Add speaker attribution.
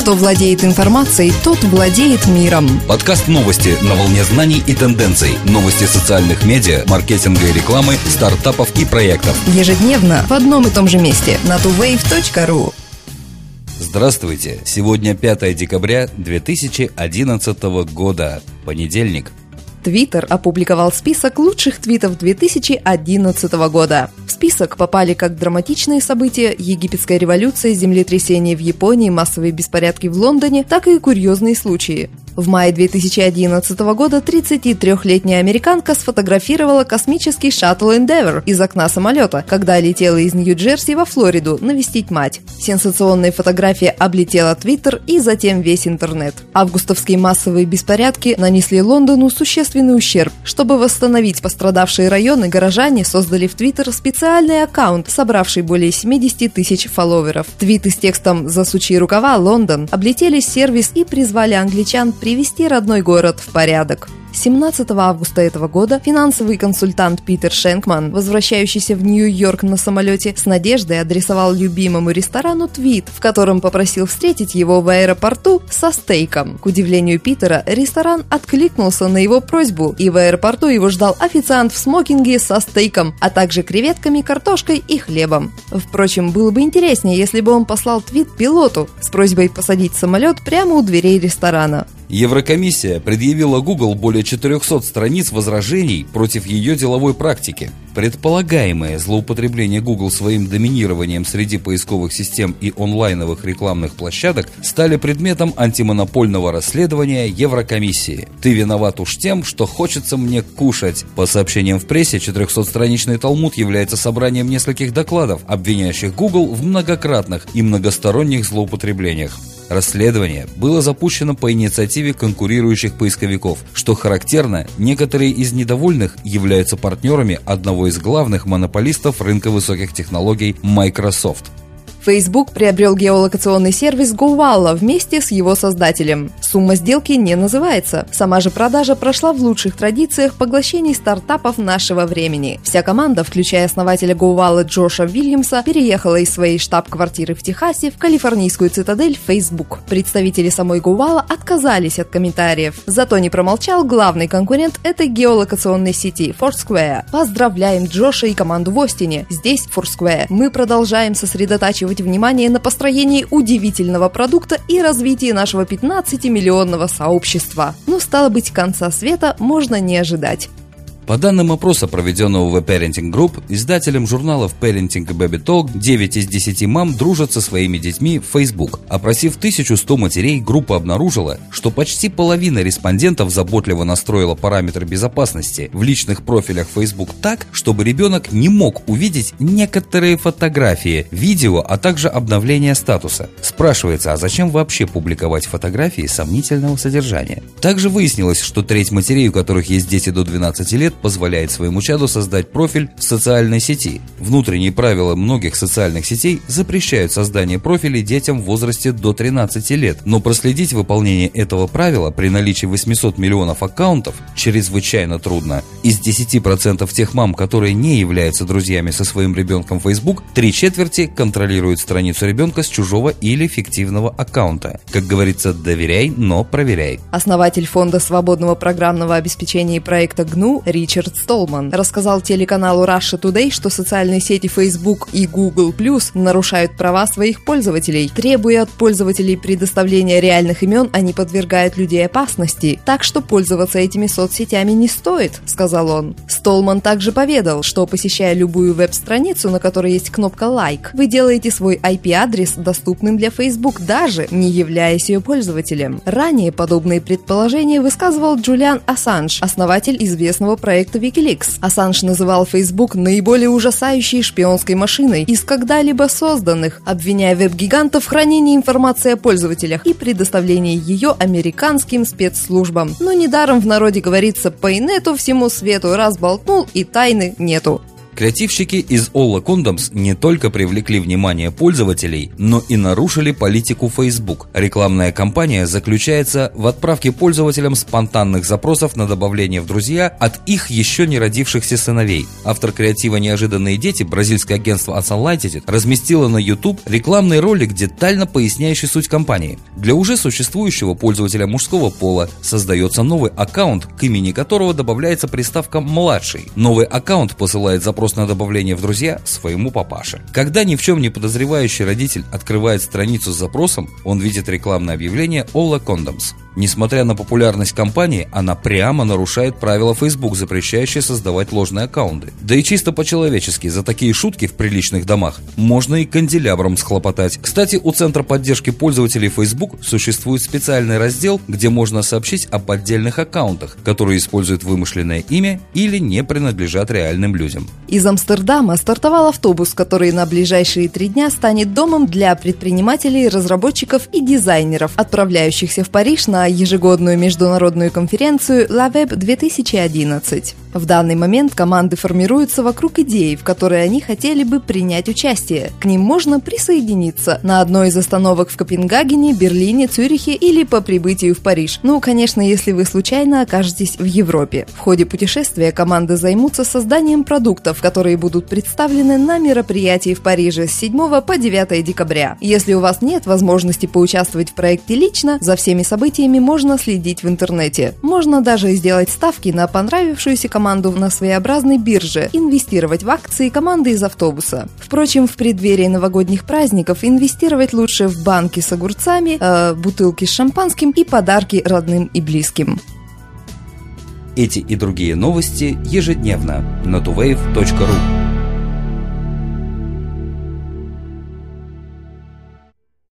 Speaker 1: Кто владеет информацией, тот владеет миром.
Speaker 2: Подкаст новости на волне знаний и тенденций. Новости социальных медиа, маркетинга и рекламы, стартапов и проектов.
Speaker 1: Ежедневно в одном и том же месте на tuwave.ru.
Speaker 2: Здравствуйте! Сегодня 5 декабря 2011 года. Понедельник.
Speaker 1: Твиттер опубликовал список лучших твитов 2011 года. В список попали как драматичные события, египетская революция, землетрясение в Японии, массовые беспорядки в Лондоне, так и курьезные случаи. В мае 2011 года 33-летняя американка сфотографировала космический шаттл Endeavour из окна самолета, когда летела из Нью-Джерси во Флориду навестить мать. Сенсационная фотография облетела Твиттер и затем весь интернет. Августовские массовые беспорядки нанесли Лондону существенный ущерб. Чтобы восстановить пострадавшие районы, горожане создали в Твиттер специальный аккаунт, собравший более 70 тысяч фолловеров. Твиты с текстом «Засучи рукава, Лондон» облетели сервис и призвали англичан привести родной город в порядок. 17 августа этого года финансовый консультант Питер Шенкман, возвращающийся в Нью-Йорк на самолете, с надеждой адресовал любимому ресторану твит, в котором попросил встретить его в аэропорту со стейком. К удивлению Питера, ресторан откликнулся на его просьбу, и в аэропорту его ждал официант в смокинге со стейком, а также креветками, картошкой и хлебом. Впрочем, было бы интереснее, если бы он послал твит пилоту с просьбой посадить самолет прямо у дверей ресторана.
Speaker 2: Еврокомиссия предъявила Google более 400 страниц возражений против ее деловой практики. Предполагаемое злоупотребление Google своим доминированием среди поисковых систем и онлайновых рекламных площадок стали предметом антимонопольного расследования Еврокомиссии. Ты виноват уж тем, что хочется мне кушать. По сообщениям в прессе, 400-страничный Талмуд является собранием нескольких докладов, обвиняющих Google в многократных и многосторонних злоупотреблениях. Расследование было запущено по инициативе конкурирующих поисковиков. Что характерно, некоторые из недовольных являются партнерами одного из главных монополистов рынка высоких технологий Microsoft.
Speaker 1: Facebook приобрел геолокационный сервис GoWalla вместе с его создателем. Сумма сделки не называется. Сама же продажа прошла в лучших традициях поглощений стартапов нашего времени. Вся команда, включая основателя GoWalla Джоша Вильямса, переехала из своей штаб-квартиры в Техасе в калифорнийскую цитадель Facebook. Представители самой GoWalla отказались от комментариев. Зато не промолчал главный конкурент этой геолокационной сети Foursquare. Поздравляем Джоша и команду в Остине. Здесь Foursquare. Мы продолжаем сосредотачивать акцентировать внимание на построении удивительного продукта и развитии нашего 15-миллионного сообщества. Но стало быть, конца света можно не ожидать.
Speaker 2: По данным опроса, проведенного в Parenting Group, издателем журналов Parenting и Baby Talk, 9 из 10 мам дружат со своими детьми в Facebook. Опросив 1100 матерей, группа обнаружила, что почти половина респондентов заботливо настроила параметры безопасности в личных профилях Facebook так, чтобы ребенок не мог увидеть некоторые фотографии, видео, а также обновление статуса. Спрашивается, а зачем вообще публиковать фотографии сомнительного содержания? Также выяснилось, что треть матерей, у которых есть дети до 12 лет, позволяет своему чаду создать профиль в социальной сети. Внутренние правила многих социальных сетей запрещают создание профилей детям в возрасте до 13 лет, но проследить выполнение этого правила при наличии 800 миллионов аккаунтов чрезвычайно трудно. Из 10% тех мам, которые не являются друзьями со своим ребенком в Facebook, три четверти контролируют страницу ребенка с чужого или фиктивного аккаунта. Как говорится, доверяй, но проверяй.
Speaker 1: Основатель фонда свободного программного обеспечения проекта GNU Рич Ричард Столман рассказал телеканалу Russia Today, что социальные сети Facebook и Google Plus нарушают права своих пользователей. Требуя от пользователей предоставления реальных имен, они подвергают людей опасности. Так что пользоваться этими соцсетями не стоит, сказал он. Столман также поведал, что посещая любую веб-страницу, на которой есть кнопка «Лайк», вы делаете свой IP-адрес доступным для Facebook, даже не являясь ее пользователем. Ранее подобные предположения высказывал Джулиан Ассанж, основатель известного проекта проекта Wikileaks. Ассанж называл Facebook наиболее ужасающей шпионской машиной из когда-либо созданных, обвиняя веб-гигантов в хранении информации о пользователях и предоставлении ее американским спецслужбам. Но недаром в народе говорится «по инету всему свету раз болтнул и тайны нету».
Speaker 2: Креативщики из Olla Condoms не только привлекли внимание пользователей, но и нарушили политику Facebook. Рекламная кампания заключается в отправке пользователям спонтанных запросов на добавление в друзья от их еще не родившихся сыновей. Автор креатива «Неожиданные дети» бразильское агентство Unlighted разместило на YouTube рекламный ролик, детально поясняющий суть кампании. Для уже существующего пользователя мужского пола создается новый аккаунт, к имени которого добавляется приставка «младший». Новый аккаунт посылает запрос на добавление в друзья своему папаше. Когда ни в чем не подозревающий родитель открывает страницу с запросом, он видит рекламное объявление Ola Condoms. Несмотря на популярность компании, она прямо нарушает правила Facebook, запрещающие создавать ложные аккаунты. Да и чисто по-человечески, за такие шутки в приличных домах можно и канделябром схлопотать. Кстати, у Центра поддержки пользователей Facebook существует специальный раздел, где можно сообщить об отдельных аккаунтах, которые используют вымышленное имя или не принадлежат реальным людям.
Speaker 1: Из Амстердама стартовал автобус, который на ближайшие три дня станет домом для предпринимателей, разработчиков и дизайнеров, отправляющихся в Париж на ежегодную международную конференцию La Web 2011. В данный момент команды формируются вокруг идеи, в которой они хотели бы принять участие. К ним можно присоединиться на одной из остановок в Копенгагене, Берлине, Цюрихе или по прибытию в Париж. Ну, конечно, если вы случайно окажетесь в Европе. В ходе путешествия команды займутся созданием продуктов, которые будут представлены на мероприятии в Париже с 7 по 9 декабря. Если у вас нет возможности поучаствовать в проекте лично, за всеми событиями можно следить в интернете. Можно даже сделать ставки на понравившуюся команду на своеобразной бирже, инвестировать в акции команды из автобуса. Впрочем, в преддверии новогодних праздников инвестировать лучше в банки с огурцами, э, бутылки с шампанским и подарки родным и близким.
Speaker 2: Эти и другие новости ежедневно на tuwave.ru